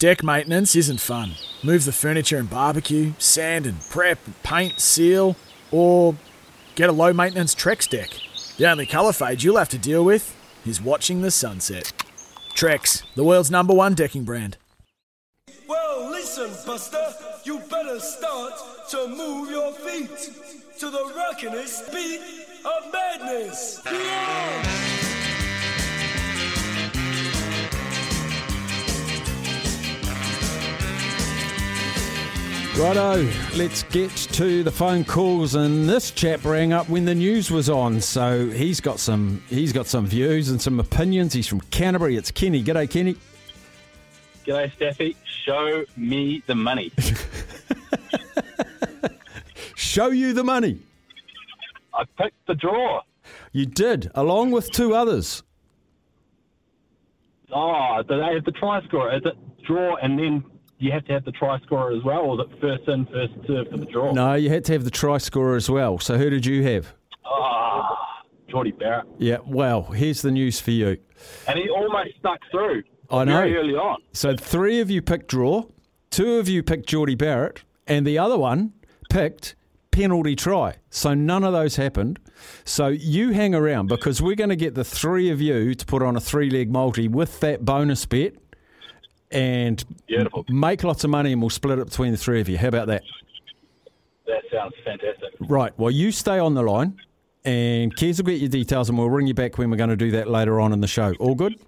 Deck maintenance isn't fun. Move the furniture and barbecue, sand and prep, paint, seal, or get a low maintenance Trex deck. The only colour fade you'll have to deal with is watching the sunset. Trex, the world's number one decking brand. Well, listen, Buster, you better start to move your feet to the rockin'est beat of madness. Yeah! Righto, let's get to the phone calls. And this chap rang up when the news was on, so he's got some he's got some views and some opinions. He's from Canterbury. It's Kenny. G'day, Kenny. G'day, Staffy. Show me the money. Show you the money. I picked the draw. You did, along with two others. Ah, oh, do they have the try scorer? Is it draw and then you have to have the try scorer as well, or is it first in, first serve for the draw? No, you had to have the try scorer as well. So who did you have? Ah, Jordie Barrett. Yeah, well, here's the news for you. And he almost stuck through I know. very early on. So three of you picked draw, two of you picked Jordie Barrett, and the other one picked penalty try. So none of those happened. So you hang around because we're going to get the three of you to put on a three leg multi with that bonus bet and Beautiful. make lots of money and we'll split it between the three of you. How about that? That sounds fantastic. Right. Well, you stay on the line and Kez will get your details and we'll ring you back when we're going to do that later on in the show. All good?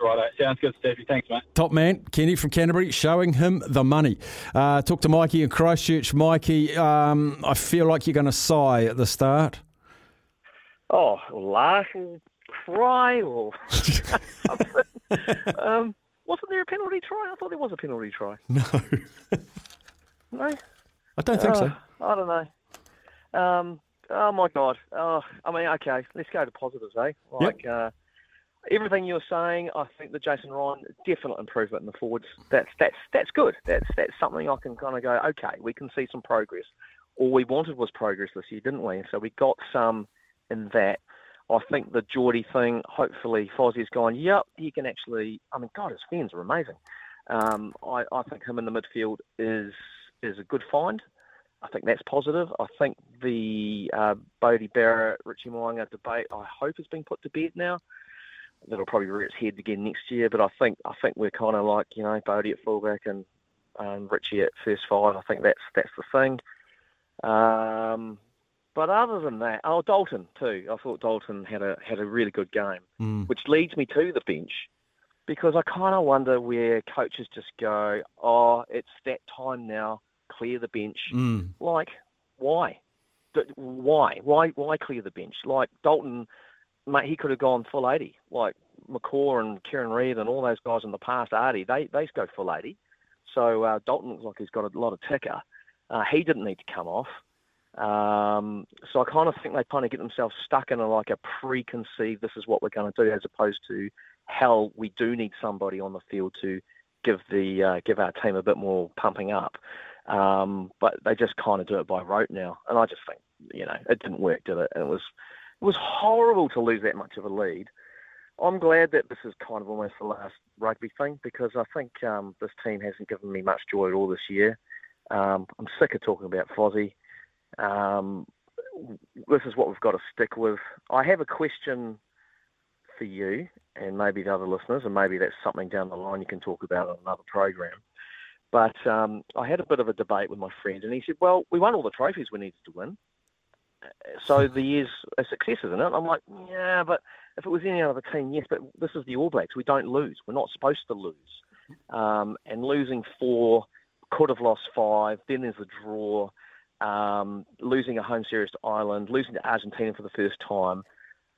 Right, sounds good, Staffy. Thanks, mate. Top man, Kenny from Canterbury, showing him the money. Uh, talk to Mikey in Christchurch. Mikey, um, I feel like you're going to sigh at the start. Oh, laugh or cry or. um, wasn't there a penalty try? I thought there was a penalty try. No, No? I don't think so. Uh, I don't know. Um, oh my God. Oh, I mean, okay, let's go to positives, eh? Like uh, everything you're saying, I think that Jason Ryan definite improvement in the forwards. That's that's that's good. That's that's something I can kind of go. Okay, we can see some progress. All we wanted was progress this year, didn't we? So we got some in that. I think the Jordie thing, hopefully Fozzie's gone, yep, he can actually, I mean, God, his fans are amazing. Um, I, I think him in the midfield is is a good find. I think that's positive. I think the uh, Beauden Barrett, Richie Mo'unga debate, I hope has been put to bed now. That'll probably rear its head again next year, but I think I think we're kind of like you know Beauden at fullback and um, Richie at first five. I think that's that's the thing. Um, but other than that, oh Dalton too. I thought Dalton had a had a really good game, Mm. which leads me to the bench because I kind of wonder where coaches just go, oh, it's that time now, clear the bench. Mm. Like, why? D- Why? Why? Why clear the bench? Like Dalton, mate, he could have gone full eighty. Like McCaw and Kieran Read and all those guys in the past, eighty, they they go full eighty. So uh, Dalton looks like he's got a lot of ticker. Uh, he didn't need to come off. Um, so I kind of think they kind of get themselves stuck in a, like a preconceived, this is what we're going to do, as opposed to how we do need somebody on the field to give the uh, give our team a bit more pumping up. Um, but they just kind of do it by rote now, and I just think you know it didn't work, did it? And it was it was horrible to lose that much of a lead. I'm glad that this is kind of almost the last rugby thing because I think um, this team hasn't given me much joy at all this year. Um, I'm sick of talking about Fozzie. Um, this is what we've got to stick with. I have a question for you and maybe the other listeners, and maybe that's something down the line you can talk about on another program. But um, I had a bit of a debate with my friend, and he said, "Well, we won all the trophies we needed to win, so the year's a success, isn't it?" I'm like, "Yeah, but if it was any other team, yes, but this is the All Blacks. We don't lose. We're not supposed to lose. Um, and losing four, could have lost five. Then there's a draw. Um, losing a home series to Ireland, losing to Argentina for the first time.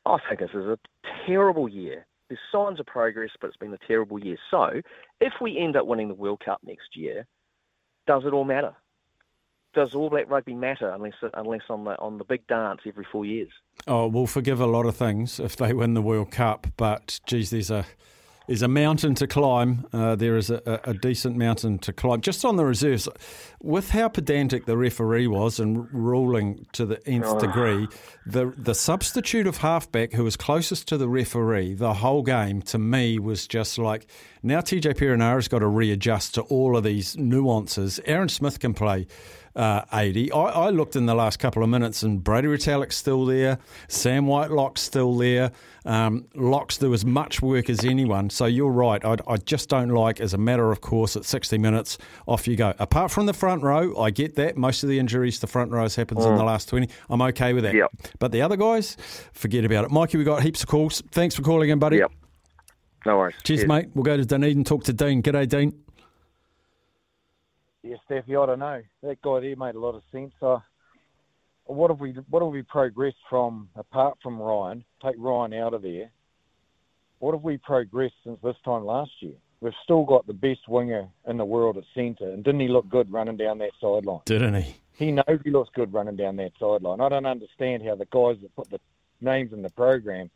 I think this is a terrible year. There's signs of progress, but it's been a terrible year. So, if we end up winning the World Cup next year, does it all matter? Does All Black rugby matter unless unless on the on the big dance every four years? Oh, we'll forgive a lot of things if they win the World Cup, but geez, there's a there's a mountain to climb. Uh, there is a, a, decent mountain to climb. Just on the reserves, with how pedantic the referee was and ruling to the nth oh. degree, the the substitute of halfback who was closest to the referee the whole game to me was just like now TJ Perenara's got to readjust to all of these nuances. Aaron Smith can play uh, 80. I, I, looked in the last couple of minutes and Brodie Retallick's still there, Sam Whitelock's still there. Um, Locks do as much work as anyone. So you're right. I, I, just don't like, as a matter of course, at 60 minutes, off you go. Apart from the front row, I get that. Most of the injuries to front rows happens mm. in the last 20. I'm okay with that. Yep. But the other guys, forget about it. Mikey, we got heaps of calls. Thanks for calling in, buddy. Yep. No worries. Cheers, Cheers. mate. We'll go to Dunedin talk to Dean. G'day, Dean. Yeah, Steffi, I don't know. That guy there made a lot of sense. Uh, what have we what have we progressed from apart from Ryan? Take Ryan out of there. What have we progressed since this time last year? We've still got the best winger in the world at centre, and didn't he look good running down that sideline? Didn't he? He knows he looks good running down that sideline. I don't understand how the guys that put the names in the program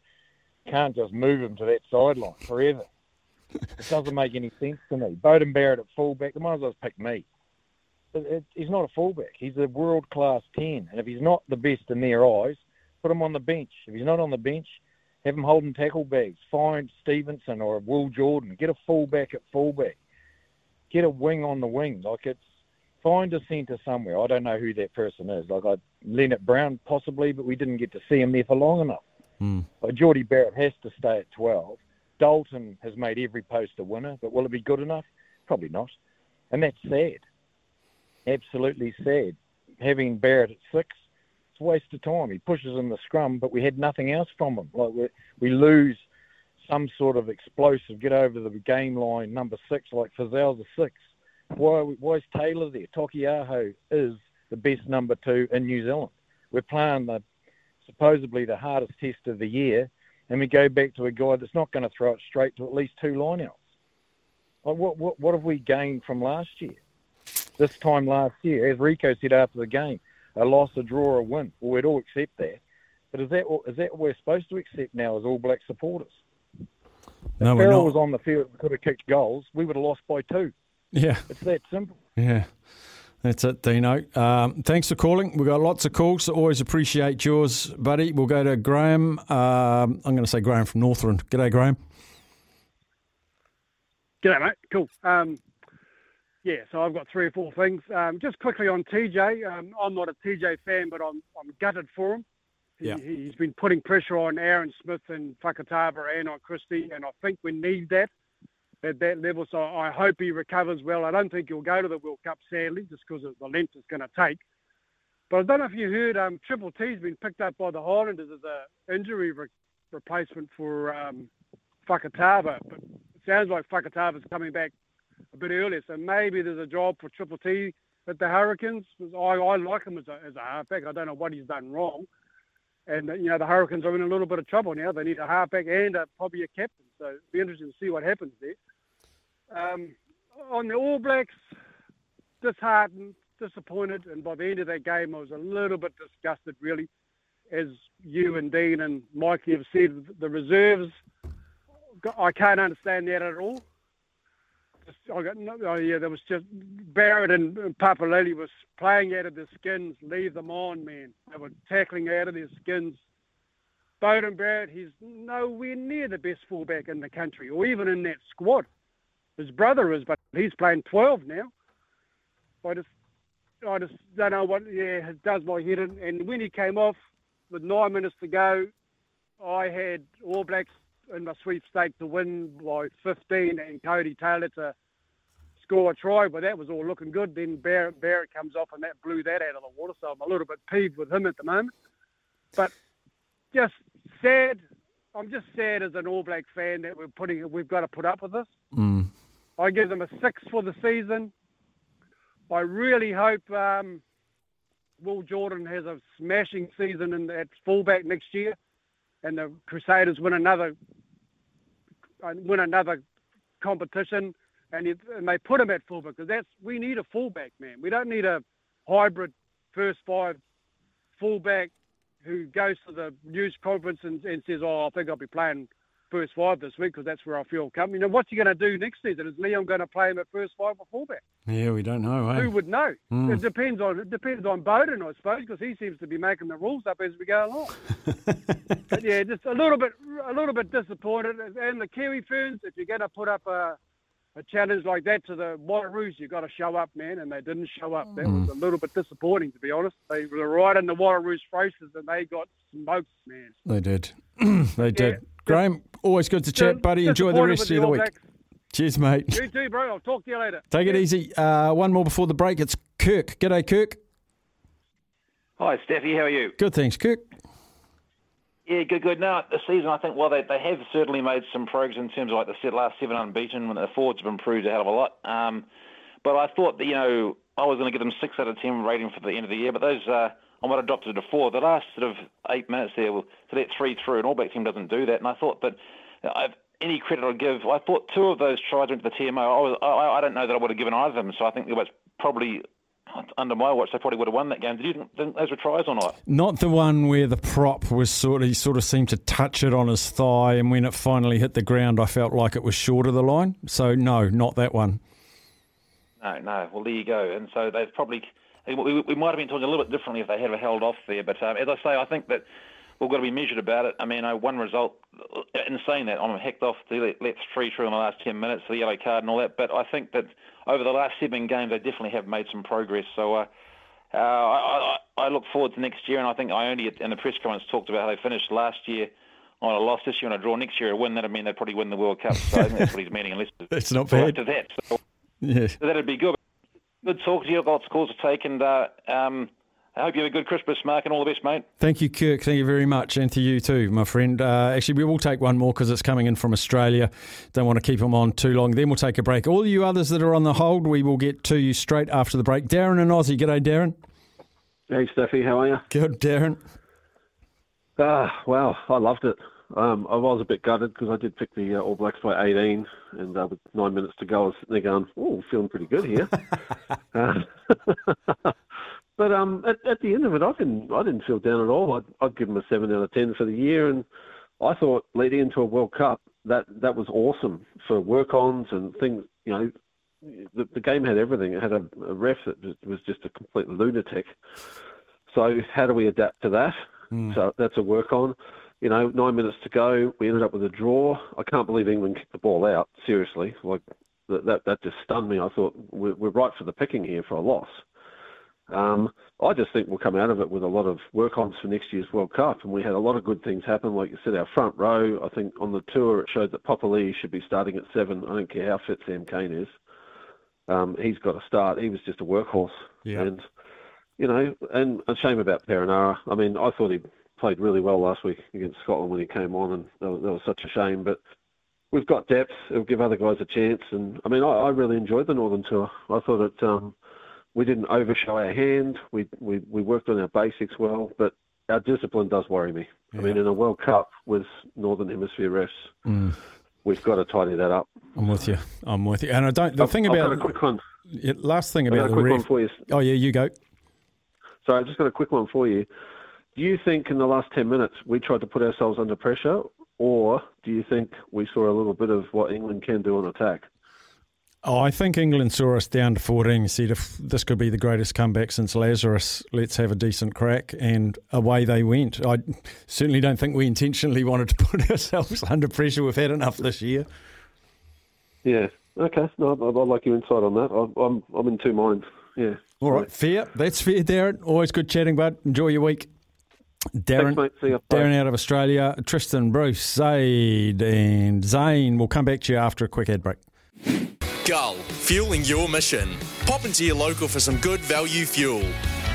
can't just move him to that sideline forever. it doesn't make any sense to me. Beauden Barrett at fullback, they might as well pick me it, he's not a fullback. He's a world class ten, and if he's not the best in their eyes, put him on the bench. If he's not on the bench, have him holding tackle bags. Find Stevenson or Will Jordan. Get a fullback at fullback. Get a wing on the wing. Like it's find a centre somewhere. I don't know who that person is. Like I, Leonard Brown possibly, but we didn't get to see him there for long enough. Mm. Like Jordie Barrett has to stay at twelve. Dalton has made every post a winner, but will it be good enough? Probably not. And that's sad absolutely sad. Having Barrett at six, it's a waste of time. He pushes in the scrum, but we had nothing else from him. Like we, we lose some sort of explosive, get over the game line number six, like Frizell's a six. Why, why is Taylor there? Taukei'aho is the best number two in New Zealand. We're playing the supposedly the hardest test of the year, and we go back to a guy that's not going to throw it straight to at least two lineouts. Like what, what, what have we gained from last year? This time last year, as Rieko said after the game, a loss, a draw, a win. Well, we'd all accept that. But is that is that what we're supposed to accept now as All Black supporters? No, if we're Farrell not. was on the field and could have kicked goals, we would have lost by two. Yeah. It's that simple. Yeah. That's it, Dino. Um, thanks for calling. We've got lots of calls. Always appreciate yours, buddy. We'll go to Graham. Um, I'm going to say Graham from Northland. G'day, Graham. G'day, mate. Cool. Um, yeah, so I've got three or four things. Um, just quickly on TJ, um, I'm not a TJ fan, but I'm, I'm gutted for him. He, yeah. He's been putting pressure on Aaron Smith and Fakatava and on Christie, and I think we need that at that level. So I hope he recovers well. I don't think he'll go to the World Cup, sadly, just because of the length it's going to take. But I don't know if you heard, um, Triple T's been picked up by the Highlanders as an injury re- replacement for um, Fakatava. But it sounds like Fakatava's coming back a bit earlier. So maybe there's a job for Triple T at the Hurricanes. I, I like him as a, as a halfback. I don't know what he's done wrong. And, you know, the Hurricanes are in a little bit of trouble now. They need a halfback and a, probably a captain. So it'll be interesting to see what happens there. Um, on the All Blacks, disheartened, disappointed. And by the end of that game, I was a little bit disgusted, really. As you and Dean and Mikey have said, the reserves, I can't understand that at all. I got no, oh yeah, there was just Barrett and, Papali'i was playing out of their skins. Leave them on, man. They were tackling out of their skins. Beauden Barrett, he's nowhere near the best fullback in the country, or even in that squad. His brother is, but he's playing 12 now. I just, I just don't know what. Yeah, it does my head in. And when he came off with nine minutes to go, I had All Blacks in my sweepstake to win by 15 and Codie Taylor to score a try, but that was all looking good. Then Barrett, Barrett comes off and that blew that out of the water. So I'm a little bit peeved with him at the moment. But just sad. I'm just sad as an All Black fan that we're putting we've got to put up with this. Mm. I give them a six for the season. I really hope um, Will Jordan has a smashing season in, at fullback next year and the Crusaders win another win another competition and, and they put him at fullback because that's we need a fullback, man. We don't need a hybrid first five fullback who goes to the news conference and, and says, "Oh, I think I'll be playing first five this week because that's where I feel comfortable." You know, what's he going to do next season? Is Leon going to play him at first five or fullback? Yeah, we don't know. Eh? Who would know? Mm. It depends on it depends on Beauden, I suppose, because he seems to be making the rules up as we go along. but yeah, just a little bit a little bit disappointed. And the Kiwi Ferns, if you're going to put up a a challenge like that to the Wallaroos, you've got to show up, man, and they didn't show up. That was a little bit disappointing, to be honest. They were right in the Wallaroos faces, and they got smoked, man. They did. they did. Graham, always good to chat, buddy. Enjoy the Disappointed rest with of the All week. Blacks. Cheers, mate. You too, bro. I'll talk to you later. Take it easy. Uh, one more before the break. It's Kirk. G'day, Kirk. Hi, Steffi. How are you? Good, thanks, Kirk. Yeah, good, good. Now, the season, I think, well, they, they have certainly made some progress in terms of like the last seven unbeaten when the forwards have improved a hell of a lot. Um, but I thought that, you know, I was going to give them six out of ten rating for the end of the year, but those, uh, I might have dropped it to four. The last sort of eight minutes there, well, to let three through, and All Black team doesn't do that. And I thought that, uh, I've, any credit I'd give, I thought two of those tries went to the TMO. I, was, I, I don't know that I would have given either of them, so I think it was probably under my watch, they probably would have won that game. Did you think, think those were tries or not? Not the one where the prop was sort of, he sort of seemed to touch it on his thigh, and when it finally hit the ground, I felt like it was short of the line. So, no, not that one. No, no. Well, there you go. And so they've probably we, we might have been talking a little bit differently if they had held off there. But um, as I say, I think that we've got to be measured about it. I mean, uh, one result. In saying that, I'm hecked off to let, let three through in the last ten minutes, the yellow card and all that. But I think that over the last seven games, they definitely have made some progress. So. Uh, uh, I, I, I look forward to next year, and I think I only in the press conference talked about how they finished last year on a loss this year and a draw next year. A win that'd mean they'd probably win the World Cup. So I think that's what he's meaning. Unless That's not bad. To that, so Yeah. that'd be good. Good talk to you. Lots of calls to take, and uh, um, I hope you have a good Christmas, Mark, and all the best, mate. Thank you, Kirk. Thank you very much. And to you too, my friend. Uh, actually, we will take one more because it's coming in from Australia. Don't want to keep them on too long. Then we'll take a break. All you others that are on the hold, we will get to you straight after the break. Darren and Aussie. G'day, Darren. Hey, Steffi, how are you? Good, Darren. Ah, wow, I loved it. Um, I was a bit gutted because I did pick the uh, All Blacks by 18, and uh, with nine minutes to go, I was sitting there going, "Oh, feeling pretty good here." uh, but um, at, at the end of it, I didn't, I didn't feel down at all. I'd, I'd give them a seven out of ten for the year, and I thought leading into a World Cup, that that was awesome for work-ons and things. You know, the, the game had everything. It had a, a ref that was- was just a complete lunatic. So how do we adapt to that? So that's a work on. You know, nine minutes to go, we ended up with a draw. I can't believe England kicked the ball out. Seriously, like that that, that just stunned me. I thought we're, we're right for the picking here for a loss. Um, I just think we'll come out of it with a lot of work-ons for next year's World Cup, and we had a lot of good things happen. Like you said, our front row. I think on the tour it showed that Papali'i should be starting at seven. I don't care how fit Sam Cane is. Um, he's got to start. He was just a workhorse. Yeah. And you know, and a shame about Perenara. I mean, I thought he played really well last week against Scotland when he came on, and that was, that was such a shame. But we've got depth. It'll give other guys a chance. And I mean, I, I really enjoyed the Northern Tour. I thought it. Um, we didn't overshow our hand. We, we we worked on our basics well, but our discipline does worry me. I mean, in a World Cup with Northern Hemisphere refs, Mm. we've got to tidy that up. I'm with you. I'm with you. And I don't. The I've- thing I've about got a quick one. Last thing I've got about a the quick one for you. Oh yeah, you go. Sorry, I just got a quick one for you. Do you think in the last 10 minutes we tried to put ourselves under pressure, or do you think we saw a little bit of what England can do on attack? Oh, I think England saw us down to 14 and said, if this could be the greatest comeback since Lazarus, let's have a decent crack. And away they went. I certainly don't think we intentionally wanted to put ourselves under pressure. We've had enough this year. Yeah. Okay. No, I'd, like your insight on that. I'm, I'm, I'm in two minds. Yeah. All right, fair. That's fair, Darren. Always good chatting, bud. Enjoy your week. Darren, Thanks, mate. See ya. Bye. Darren out of Australia, Tristan, Bruce, Zaid, and Zane. We'll come back to you after a quick ad break. Gull, fueling your mission. Pop into your local for some good value fuel.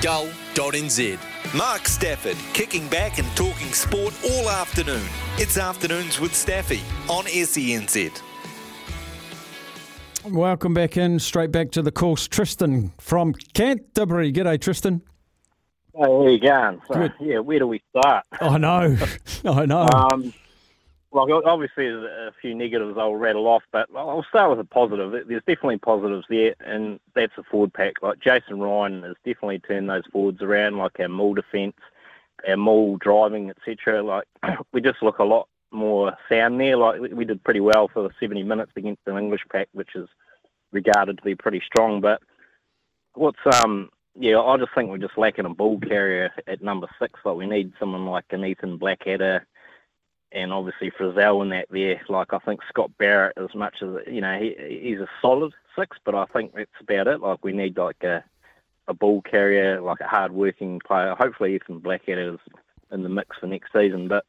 Gull.nz. Mark Stafford, kicking back and talking sport all afternoon. It's Afternoons with Staffy on E SENZ. Welcome back in, straight back to the course. Tristan from Canterbury. G'day, Tristan. Hey, how you going? So, yeah, where do we start? I know. I know. Um, like obviously there's a few negatives I'll rattle off, but I'll start with a positive. There's definitely positives there, and that's the forward pack. Like Jason Ryan has definitely turned those forwards around, like our maul defence, our maul driving, etc. Like we just look a lot more sound there. Like we did pretty well for the 70 minutes against an English pack, which is regarded to be pretty strong. But what's um yeah, I just think we're just lacking a ball carrier at number six. Like we need someone like an Ethan Blackadder and obviously Frizell in that there. Like I think Scott Barrett, as much as you know, he he's a solid six, but I think that's about it. Like we need like a a ball carrier, like a hard working player. Hopefully Ethan Blackadder is in the mix for next season. But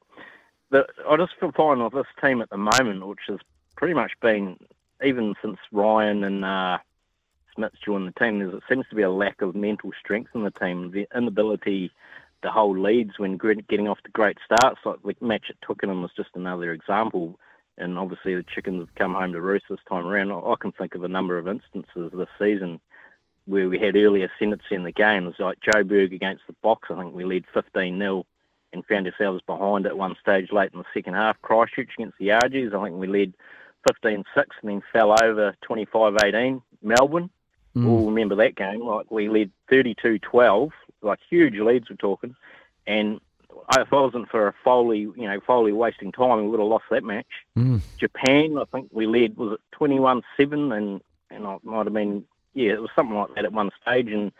the, I just feel fine with this team at the moment, which has pretty much been even since Ryan and uh, Schmidt's joined the team. There seems to be a lack of mental strength in the team, the inability to hold leads when getting off to great starts. Like the match at Twickenham was just another example. And obviously the Chickens have come home to roost this time around. I can think of a number of instances this season where we had early ascendancy in the game. It was like Joburg against the Boks. I think we led 15-0 and found ourselves behind at one stage late in the second half. Christchurch against the Argies, I think we led 15-6 and then fell over 25-18. Melbourne, mm. we'll remember that game. Like we led 32-12, like huge leads we're talking. And if it wasn't for a Foley, you know, Foley wasting time, we would have lost that match. Mm. Japan, I think we led, was it 21-7 and, and it might have been, yeah, it was something like that at one stage and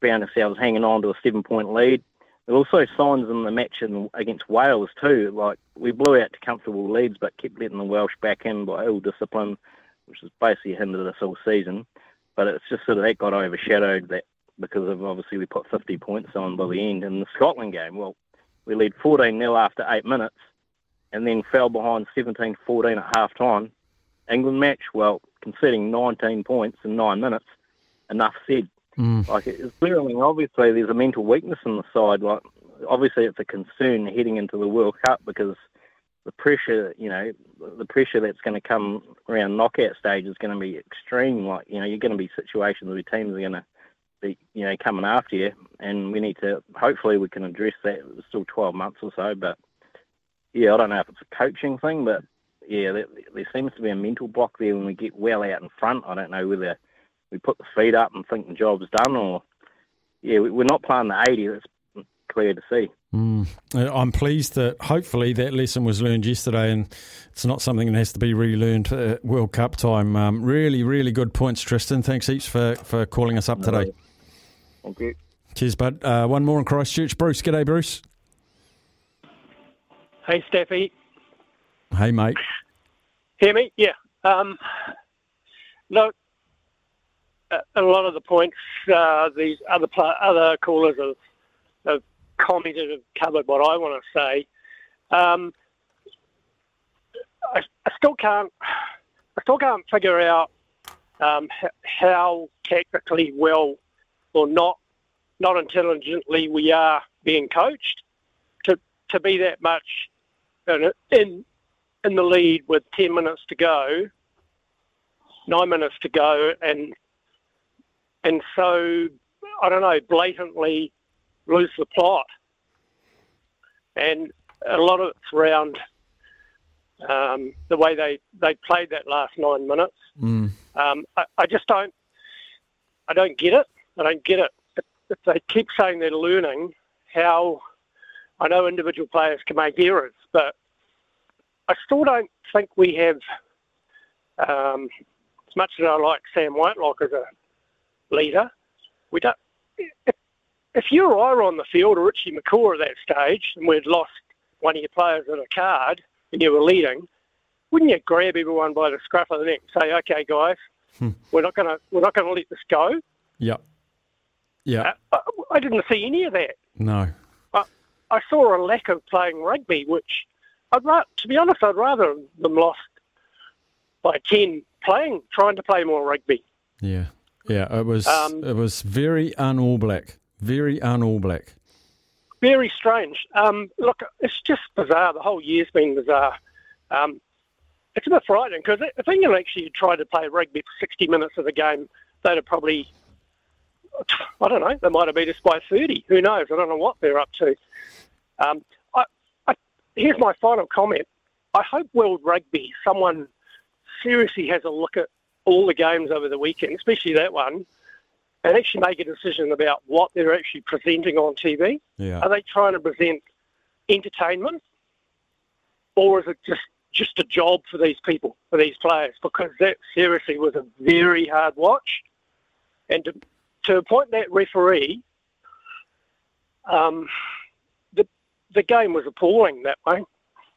found ourselves hanging on to a seven-point lead. There were also signs in the match in, against Wales too. Like we blew out to comfortable leads, but kept letting the Welsh back in by ill discipline, which has basically hindered us all season. But it's just sort of that got overshadowed that because of obviously we put 50 points on by the end. In the Scotland game, well, we led 14 0 after eight minutes, and then fell behind 17 14 at half time. England match, well, conceding 19 points in nine minutes, enough said. Mm. Like it's clearly, obviously, there's a mental weakness in the side. Like obviously, it's a concern heading into the World Cup because the pressure, you know, the pressure that's going to come around knockout stage is going to be extreme. Like you know, you're going to be situations where teams are going to be, you know, coming after you, and we need to. Hopefully, we can address that. It's still 12 months or so, but yeah, I don't know if it's a coaching thing, but yeah, there, there seems to be a mental block there when we get well out in front. I don't know whether we put the feet up and think the job's done, or yeah, we're not playing the 80. That's clear to see. Mm. I'm pleased that hopefully that lesson was learned yesterday, and it's not something that has to be relearned at World Cup time. Um, really, really good points, Tristan. Thanks heaps for, for calling us up today. Thank you. Cheers, bud. Uh, one more in Christchurch. Bruce, g'day, Bruce. Hey, Steffi. Hey, mate. Hear me? Yeah. Um, look, a lot of the points uh, these other other callers have, have, commented have covered what I want to say. Um, I, I, still can't. I still can't figure out um, how technically well or not not intelligently we are being coached to to be that much in in the lead with ten minutes to go, nine minutes to go, and and so I don't know, blatantly lose the plot. And a lot of it's around um, the way they, they played that last nine minutes. Mm. Um, I, I, just don't I don't get it. I don't get it. If, if they keep saying they're learning, how I know individual players can make errors, but I still don't think we have. Um, as much as I like Sam Whitelock as a leader. We don't. If, if you or I were on the field, or Richie McCaw at that stage, and we'd lost one of your players at a card, and you were leading, wouldn't you grab everyone by the scruff of the neck and say, "Okay, guys, hmm. we're not going to we're not going to let this go." Yep. Yeah. Uh, I, I didn't see any of that. No. I, I saw a lack of playing rugby, which I'd ra- to be honest, I'd rather them lost by ten playing, trying to play more rugby. Yeah. Yeah, it was Um, it was very un All Black, very un All Black. Very strange. Um, look, it's just bizarre. The whole year's been bizarre. Um, it's a bit frightening because if England actually tried to play rugby for 60 minutes of the game, they'd have probably, I don't know, they might have beat us by 30. Who knows? I don't know what they're up to. Um, I, I, here's my final comment. I hope World Rugby, someone seriously has a look at all the games over the weekend, especially that one, and actually make a decision about what they're actually presenting on TV. Yeah. Are they trying to present entertainment, or is it just just a job for these people, for these players? Because that seriously was a very hard watch, and to, to appoint that referee, um, the the game was appalling that way.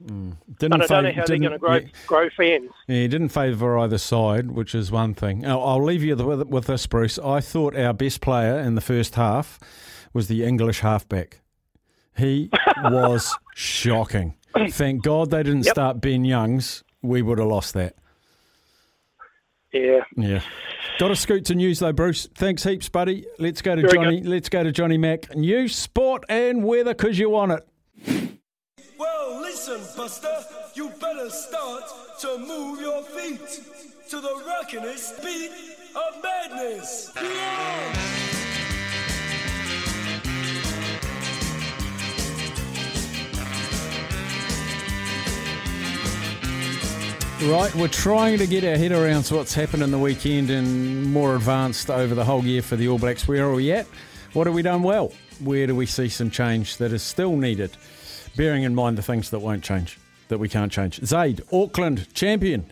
Mm. Didn't and I don't know how they're going to grow yeah. grow fans. Yeah, he didn't favour either side, which is one thing. I'll, I'll leave you with, with this, Bruce. I thought our best player in the first half was the English halfback. He was shocking. Thank God they didn't Yep. start Ben Youngs. We would have lost that. Yeah. Yeah. Got to scoot to news though, Bruce. Thanks heaps, buddy. Let's go to Very Johnny. Let's go to Johnny Mack. News, sport, and weather because you want it. Listen, Buster, you better start to move your feet to the rockinest beat of madness. Right, we're trying to get our head around what's happened in the weekend and more advanced over the whole year for the All Blacks. Where are we at? What have we done well? Where do we see some change that is still needed? Bearing in mind the things that won't change, that we can't change. Zaid, Auckland champion.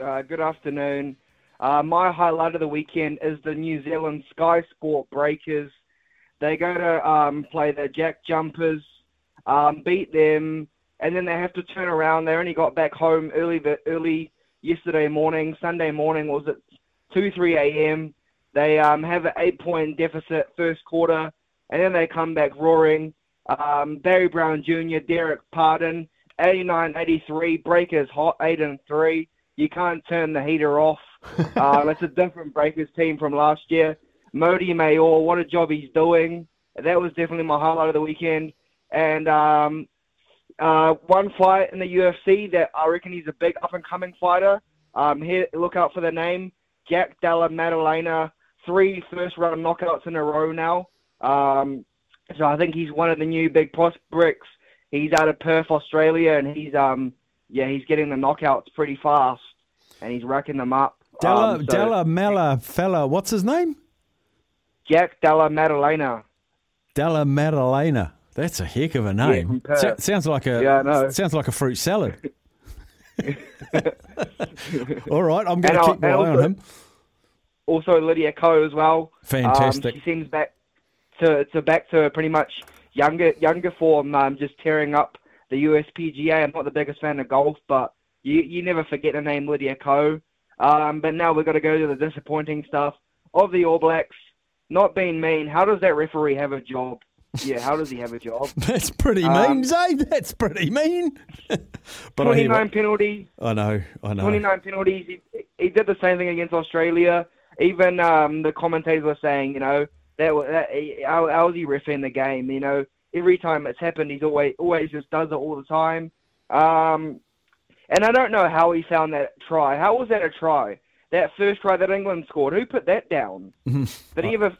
Uh, good afternoon. Uh, my highlight of the weekend is the New Zealand Sky Sport Breakers. They go to um, play the Jack Jumpers, um, beat them, and then they have to turn around. They only got back home early early yesterday morning. Sunday morning was at two three a.m. They um, have an eight point deficit first quarter, and then they come back roaring. Um, Barry Brown Jr., Dererk Pardon, 89-83, Breakers hot eight and three. You can't turn the heater off. um, it's a different Breakers team from last year. Mody Maor, what a job he's doing. That was definitely my highlight of the weekend. And um, uh, one fight in the UFC that I reckon he's a big up and coming fighter. Um, here, look out for the name Jack Della Maddalena. Three first round knockouts in a row now. Um, so I think he's one of the new big prospects. He's out of Perth, Australia, and he's um yeah he's getting the knockouts pretty fast, and he's racking them up. Della, Um, so- Della Mella fella, what's his name? Jack Della Maddalena. Della Maddalena. That's a heck of a name. Perth. So- sounds like a Yeah, I know. sounds like a fruit salad. All right, I'm going And to I'll- keep my eye on also- him. Also Lydia Ko as well. Fantastic. Um, she seems back to to back to pretty much younger younger form, um, just tearing up the USPGA. I'm not the biggest fan of golf, but you you never forget the name Lydia Ko. Um, but now we've got to go to the disappointing stuff of the All Blacks. Not being mean, how does that referee have a job? Yeah, how does he have a job? That's pretty Um, mean, Zaid. That's pretty mean. but I 29 what- penalties. I know, I know. 29 penalties. He, he did the same thing against Australia. Even um, the commentators were saying, you know, that, wa- that he- how, how is he riffing the game? You know, every time it's happened, he's always always just does it all the time. Um, and I don't know how he found that try. How was that a try? That first try that England scored. Who put that down? Did he ever?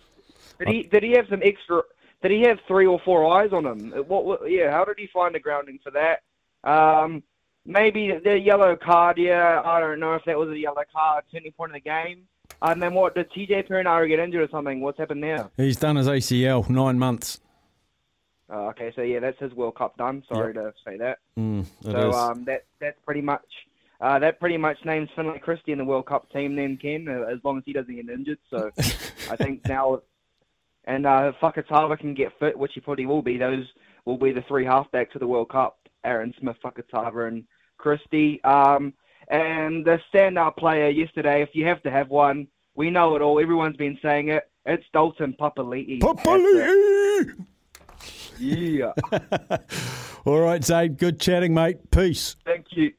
Did he? Did he have some extra? Did he have three or four eyes on him? What? what yeah. How did he find a grounding for that? Um, maybe the yellow card. Yeah, I don't know if that was a yellow card. Turning point of the game. And then what? Did TJ Perenara get injured or something? What's happened there? He's done his ACL nine months. Uh, okay, so yeah, that's his World Cup done. Sorry to say that. Mm, so um, that that's pretty much uh, that pretty much names Finlay Christie in the World Cup team. Then Ken, uh, as long as he doesn't get injured. So I think now, and uh, Fakatava can get fit, which he probably will be. Those will be the three halfbacks of the World Cup: Aaron Smith, Fakatava, and Christie. Um, and the standout player yesterday, if you have to have one, we know it all. Everyone's been saying it. It's Dalton Papali'i. Papali'i! Yeah. All right, Zaid. Good chatting, mate. Peace. Thank you.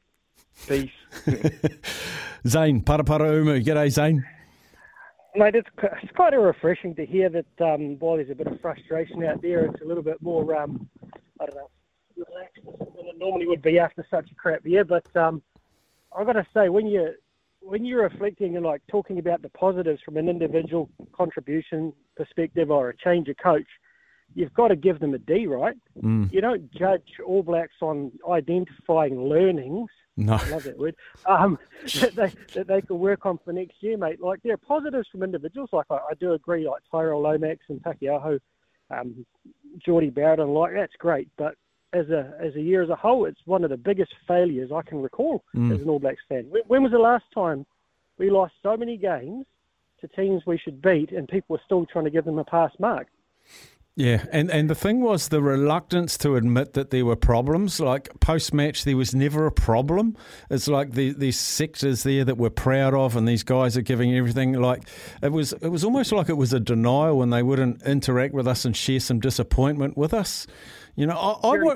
Peace. Zane, Paraparaumu. G'day, Zane. Mate, it's, it's quite of refreshing to hear that um, while there's a bit of frustration out there, it's a little bit more, um, I don't know, relaxed than it normally would be after such a crap year. But um, I've got to say, when you when you're reflecting and like talking about the positives from an individual contribution perspective or a change of coach, you've got to give them a D, right? Mm. You don't judge All Blacks on identifying learnings. No. I love that word. Um, that they that they can work on for next year, mate. Like there are positives from individuals. Like I, I do agree, like Tyrell Lomax and Taukei'aho, um, Jordie Barrett, and like that's great. But as a as a year as a whole, it's one of the biggest failures I can recall Mm. as an All Blacks fan. When, when was the last time we lost so many games to teams we should beat, and people were still trying to give them a pass mark? Yeah, and, and the thing was the reluctance to admit that there were problems. Like post match, there was never a problem. It's like the, these sectors there that we're proud of, and these guys are giving everything. Like it was, it was almost like it was a denial when they wouldn't interact with us and share some disappointment with us. You know, I, I, wa-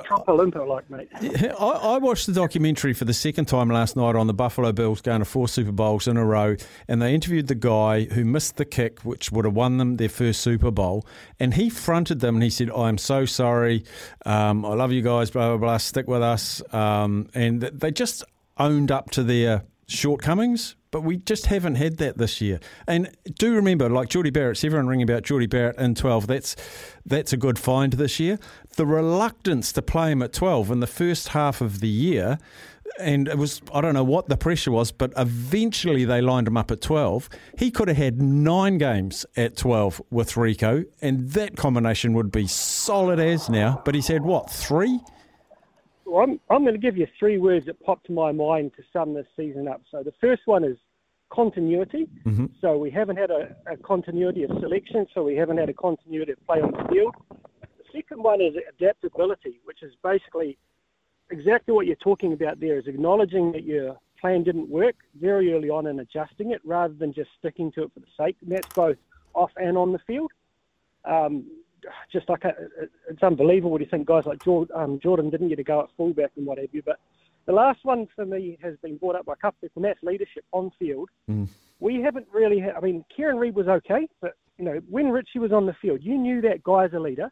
like mate. I, I watched the documentary for the second time last night on the Buffalo Bills going to four Super Bowls in a row, and they interviewed the guy who missed the kick, which would have won them their first Super Bowl, and he fronted them and he said, "I'm so sorry, um, I love you guys, blah blah blah, stick with us," um, and they just owned up to their shortcomings. But we just haven't had that this year. And do remember, like Jordie Barrett's everyone ringing about Jordie Barrett in 12. That's that's a good find this year. The reluctance to play him at 12 in the first half of the year, and it was I don't know what the pressure was, but eventually they lined him up at 12. He could have had nine games at 12 with Rieko, and that combination would be solid as now. But he's had what three? Well, I'm, I'm going to give you three words that popped to my mind to sum this season up. So the first one is continuity. Mm-hmm. So we haven't had a, a continuity of selection, so we haven't had a continuity of play on the field. The second one is adaptability, which is basically exactly what you're talking about there, is acknowledging that your plan didn't work very early on and adjusting it rather than just sticking to it for the sake. And that's both off and on the field. Um, just like a, it's unbelievable what you think guys like Jordan, um, Jordan didn't get a go at fullback and what have you. But the last one for me has been brought up by a couple of people, and that's leadership on field. Mm. We haven't really had, I mean, Kieran Read was okay, but, you know, when Richie was on the field, you knew that guy's a leader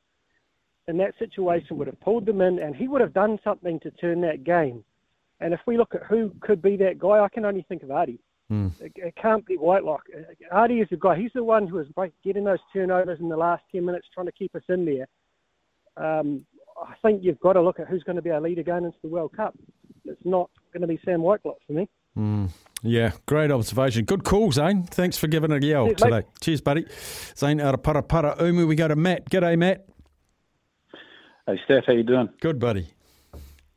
in that situation would have pulled them in and he would have done something to turn that game. And if we look at who could be that guy, I can only think of Ardie. Mm. It, it can't be Whitelock. Uh, Ardie is the guy. He's the one who is break- getting those turnovers in the last 10 minutes, trying to keep us in there. Um, I think you've got to look at who's going to be our leader going into the World Cup. It's not going to be Sam Whitelock for me. Mm. Yeah, great observation. Good call, Zane. Thanks for giving it a yell Cheers, mate. today. Cheers, buddy. Zane out of Paraparaumu. We go to Matt. G'day, Matt. Hey, Steph, how you doing? Good, buddy.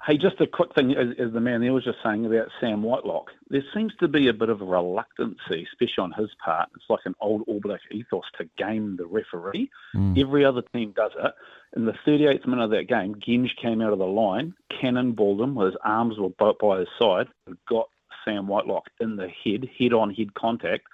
Hey, just a quick thing, as, as the man there was just saying about Sam Whitelock. There seems to be a bit of a reluctancy, especially on his part. It's like an old All Black ethos to game the referee. Mm. Every other team does it. In the 38th minute of that game, Genge came out of the line, cannonballed him, with his arms were both by his side, got Sam Whitelock in the head, head on head contact,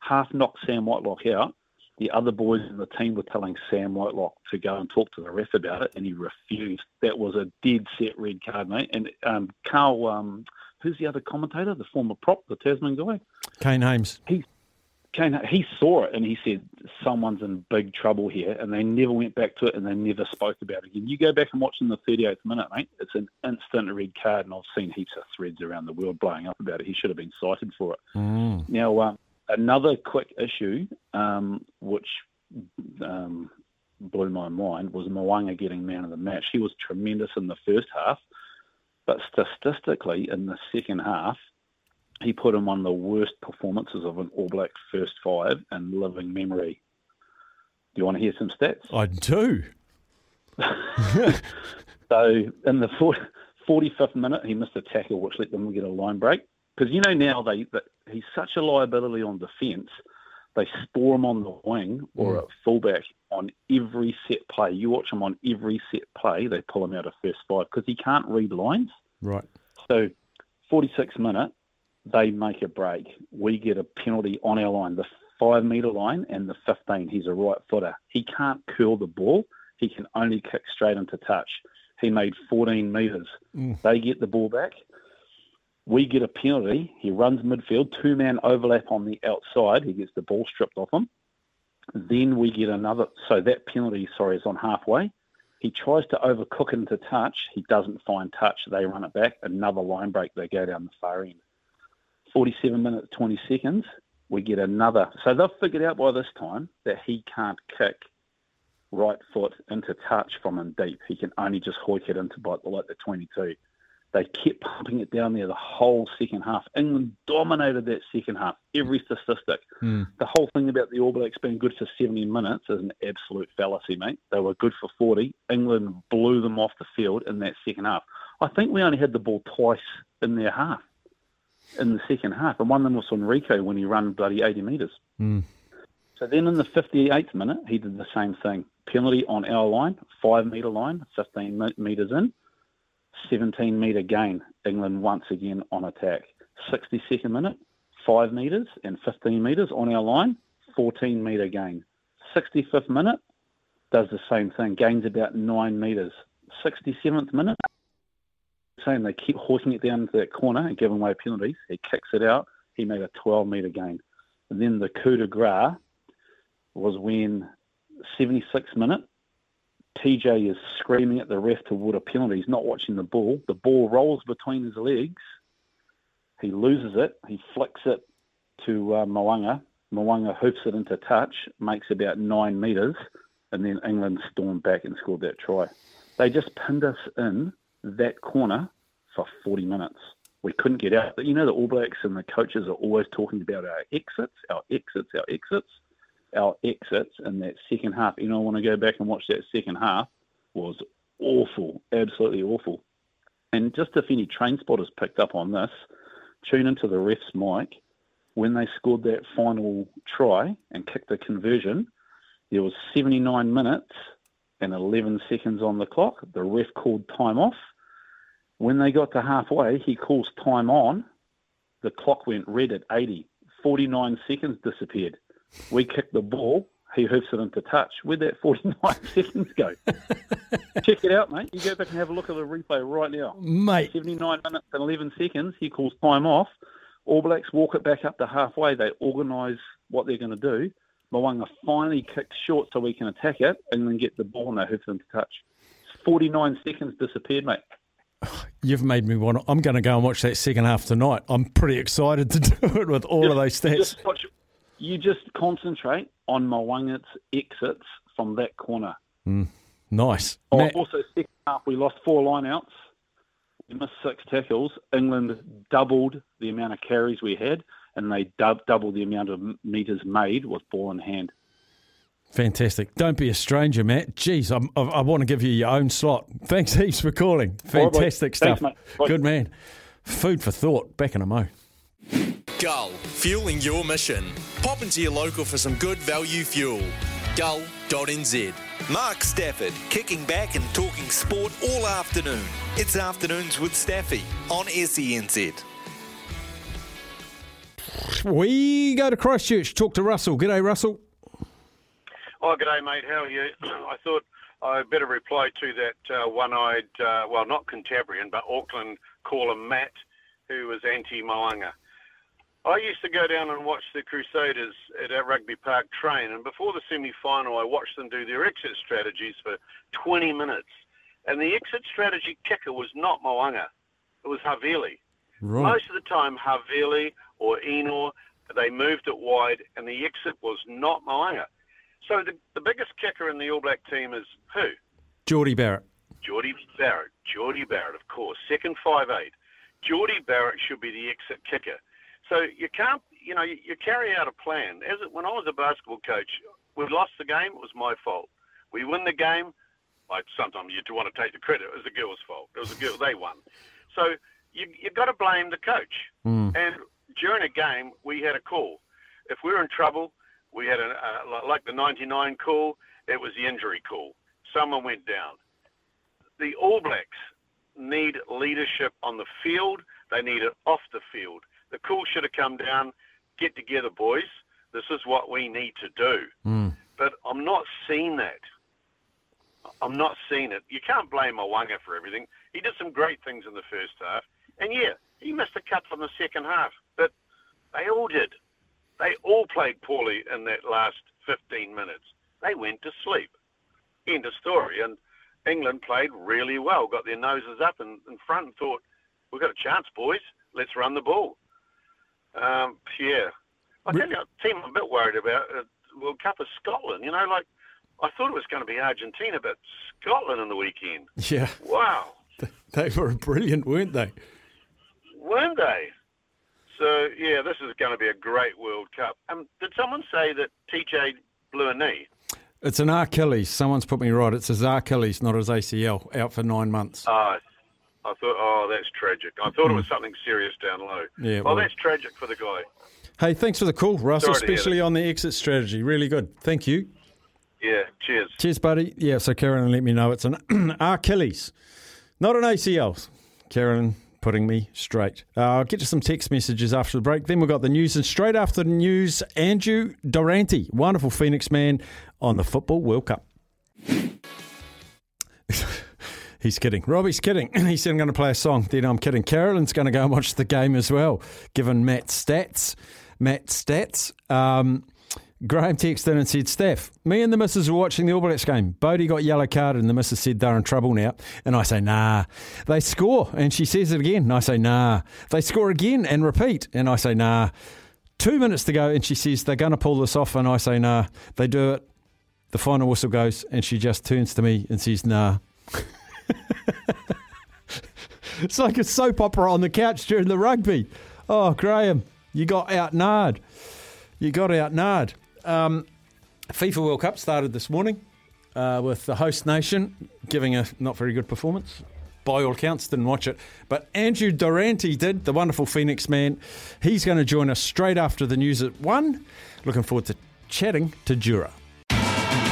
half knocked Sam Whitelock out. The other boys in the team were telling Sam Whitelock to go and talk to the ref about it, and he refused. That was a dead set red card, mate. And um, Carl, um, who's the other commentator, the former prop, the Tasman guy? Kane Hames. He Kane, he saw it and he said someone's in big trouble here, and they never went back to it and they never spoke about it again. You go back and watch in the 38th minute, mate. It's an instant red card, and I've seen heaps of threads around the world blowing up about it. He should have been cited for it. Mm. Now, um, another quick issue, um, which um, blew my mind, was Mo'unga getting man of the match. He was tremendous in the first half, but statistically, in the second half, he put in one of the worst performances of an All Black first five in living memory. Do you want to hear some stats? I do. So in the 40, 45th minute, he missed a tackle, which let them get a line break. Because you know now they that he's such a liability on defence. They store him on the wing or Mm. at fullback on every set play. You watch him on every set play, they pull him out of first five because he can't read lines. Right. So, 46 minute, they make a break. We get a penalty on our line, the five metre line and the 15. He's a right footer. He can't curl the ball. He can only kick straight into touch. He made 14 metres. Mm. They get the ball back. We get a penalty. He runs midfield, two man overlap on the outside. He gets the ball stripped off him. Then we get another. So that penalty, sorry, is on halfway. He tries to overcook into touch. He doesn't find touch. They run it back. Another line break. They go down the far end. 47 minutes, 20 seconds. We get another. So they've figured out by this time that he can't kick right foot into touch from him deep. He can only just hoik it into like the 22. They kept pumping it down there the whole second half. England dominated that second half, every statistic. Hmm. The whole thing about the All Blacks being good for 70 minutes is an absolute fallacy, mate. They were good for 40. England blew them off the field in that second half. I think we only had the ball twice in their half, in the second half. And one of them was Enrico when he ran bloody 80 metres. Mm. So then in the 58th minute, he did the same thing. Penalty on our line, five metre line, 15 metres in, 17 metre gain. England once again on attack. 62nd minute, five metres and 15 metres on our line, 14 metre gain. 65th minute, does the same thing, gains about nine metres. 67th minute, same, they keep hoisting it down into that corner and giving away penalties. He kicks it out, he made a 12 metre gain. And then the coup de grace was when 76 minute, TJ is screaming at the ref toward a penalty. He's not watching the ball. The ball rolls between his legs. He loses it. He flicks it to uh, Mo'unga. Mo'unga hoofs it into touch, makes about nine metres, and then England stormed back and scored that try. They just pinned us in that corner for 40 minutes. We couldn't get out. But you know, the All Blacks and the coaches are always talking about our exits, our exits, our exits our exits in that second half. You know, I want to go back and watch that second half was awful, absolutely awful. And just if any train spotters picked up on this, tune into the ref's mic. When they scored that final try and kicked the conversion, there was 79 minutes and 11 seconds on the clock. The ref called time off. When they got to halfway, he calls time on. The clock went red at 80. 49 seconds disappeared. We kick the ball. He hoofs it into touch. Where'd that 49 seconds go? Check it out, mate. You go back and have a look at the replay right now. Mate. 79 minutes and 11 seconds. He calls time off. All Blacks walk it back up to halfway. They organise what they're going to do. Mo'unga finally kicks short so we can attack it and then get the ball and they hoof it into touch. 49 seconds disappeared, mate. You've made me want. To, I'm going to go and watch that second half tonight. I'm pretty excited to do it with all of those stats. Just watch, you just concentrate on Mo'unga's exits from that corner. Mm, nice. Oh, Matt- also, second half, we lost four lineouts. We missed six tackles. England doubled the amount of carries we had, and they dub- doubled the amount of metres made with ball in hand. Fantastic. Don't be a stranger, Matt. Jeez, I'm, I, I want to give you your own slot. Thanks heaps for calling. Right. Fantastic Thanks, stuff. Bye. Good man. Food for thought. Back in a mo. Gull, fueling your mission. Pop into your local for some good value fuel. Gull.nz. Mark Stafford, kicking back and talking sport all afternoon. It's Afternoons with Staffy on E SENZ. We go to Christchurch. Talk to Russell. G'day, Russell. Oh, g'day, mate. How are you? I thought I better reply to that uh, one-eyed, uh, well, not Cantabrian, but Auckland caller Matt, who was anti-Mo'unga. I used to go down and watch the Crusaders at our rugby park train, and before the semi-final, I watched them do their exit strategies for 20 minutes. And the exit strategy kicker was not Mo'unga; it was Havili. Right. Most of the time, Havili or Enor, they moved it wide, and the exit was not Mo'unga. So the, the biggest kicker in the All Black team is who? Jordie Barrett. Jordie Barrett. Jordie Barrett, of course. Second five eight. Jordie Barrett should be the exit kicker. So you can't, you know, you, you carry out a plan. As it, when I was a basketball coach, we lost the game. It was my fault. We win the game. Like sometimes you do want to take the credit. It was the girls' fault. It was the girl. They won. So you you got to blame the coach. Mm. And during a game, we had a call. If we were in trouble, we had a uh, like the 99 call. It was the injury call. Someone went down. The All Blacks need leadership on the field. They need it off the field. The call should have come down. Get together, boys. This is what we need to do. Mm. But I'm not seeing that. I'm not seeing it. You can't blame Mo'unga for everything. He did some great things in the first half. And yeah, he missed a couple in the second half. But they all did. They all played poorly in that last 15 minutes. They went to sleep. End of story. And England played really well, got their noses up in, in front and thought, we've got a chance, boys. Let's run the ball. Um, yeah. I tell you, a team I'm a bit worried about, uh, World Cup is Scotland. You know, like, I thought it was going to be Argentina, but Scotland in the weekend. Yeah, Wow, they were brilliant, weren't they? weren't they? So yeah, this is going to be a great World Cup. Um, did someone say that TJ blew a knee? It's an Achilles. Someone's put me right. It's his Achilles, not his ACL, out for nine months. Ah, I thought, oh, that's tragic. I thought it was something serious down low. Yeah, well, well- that's tragic for the guy. Hey, thanks for the call, Russell, Sorry especially on the exit strategy. Really good. Thank you. Yeah, cheers. Cheers, buddy. Yeah, so Karen let me know it's an Achilles, not an ACL. Karen putting me straight. Uh, I'll get to some text messages after the break. Then we've got the news, and straight after the news, Andrew Durante, wonderful Phoenix man on the Football World Cup. He's kidding. Robbie's kidding. He said, I'm going to play a song. Then I'm kidding. Carolyn's going to go and watch the game as well, given Matt's stats. Matt's stats. Um, Graham texted in and said, Steph, me and the missus were watching the All Blacks game. Bodie got yellow carded and the missus said they're in trouble now. And I say, nah. They score. And she says it again. And I say, nah. They score again and repeat. And I say, nah. Two minutes to go and she says they're going to pull this off. And I say, nah. They do it. The final whistle goes and she just turns to me and says, nah. It's like a soap opera on the couch during the rugby. Oh, Graham, you got outnard. You got outnard. Um, FIFA World Cup started this morning uh, with the host nation giving a not very good performance. By all accounts, didn't watch it. But Andrew Durante did, the wonderful Phoenix man. He's going to join us straight after the news at one. Looking forward to chatting to Jura.